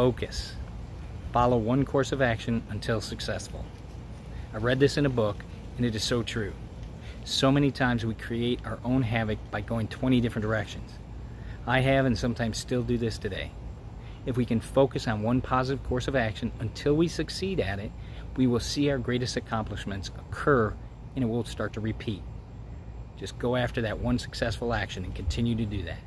focus. Follow one course of action until successful. I read this in a book, and it is so true. So many times we create our own havoc by going 20 different directions. I have and sometimes still do this today. If we can focus on one positive course of action until we succeed at it, we will see our greatest accomplishments occur and it will start to repeat. Just go after that one successful action and continue to do that.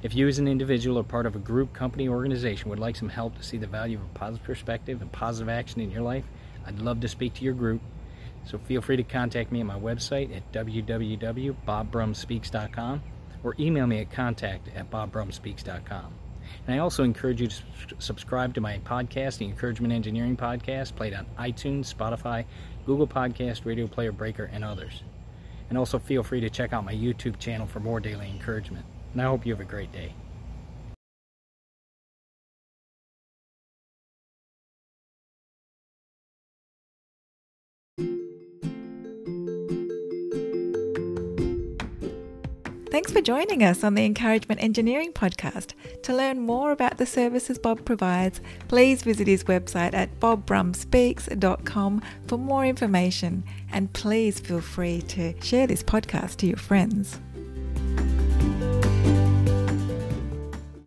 If you, as an individual or part of a group, company, organization, would like some help to see the value of a positive perspective and positive action in your life, I'd love to speak to your group. So feel free to contact me at my website at www.bobbrumspeaks.com or email me at contact at bobbrumspeaks.com. And I also encourage you to subscribe to my podcast, the Encouragement Engineering Podcast, played on iTunes, Spotify, Google Podcast, Radio Player Breaker, and others. And also feel free to check out my YouTube channel for more daily encouragement and I hope you have a great day. Thanks for joining us on the Encouragement Engineering Podcast. To learn more about the services Bob provides, please visit his website at bobbrumspeaks.com for more information. And please feel free to share this podcast to your friends.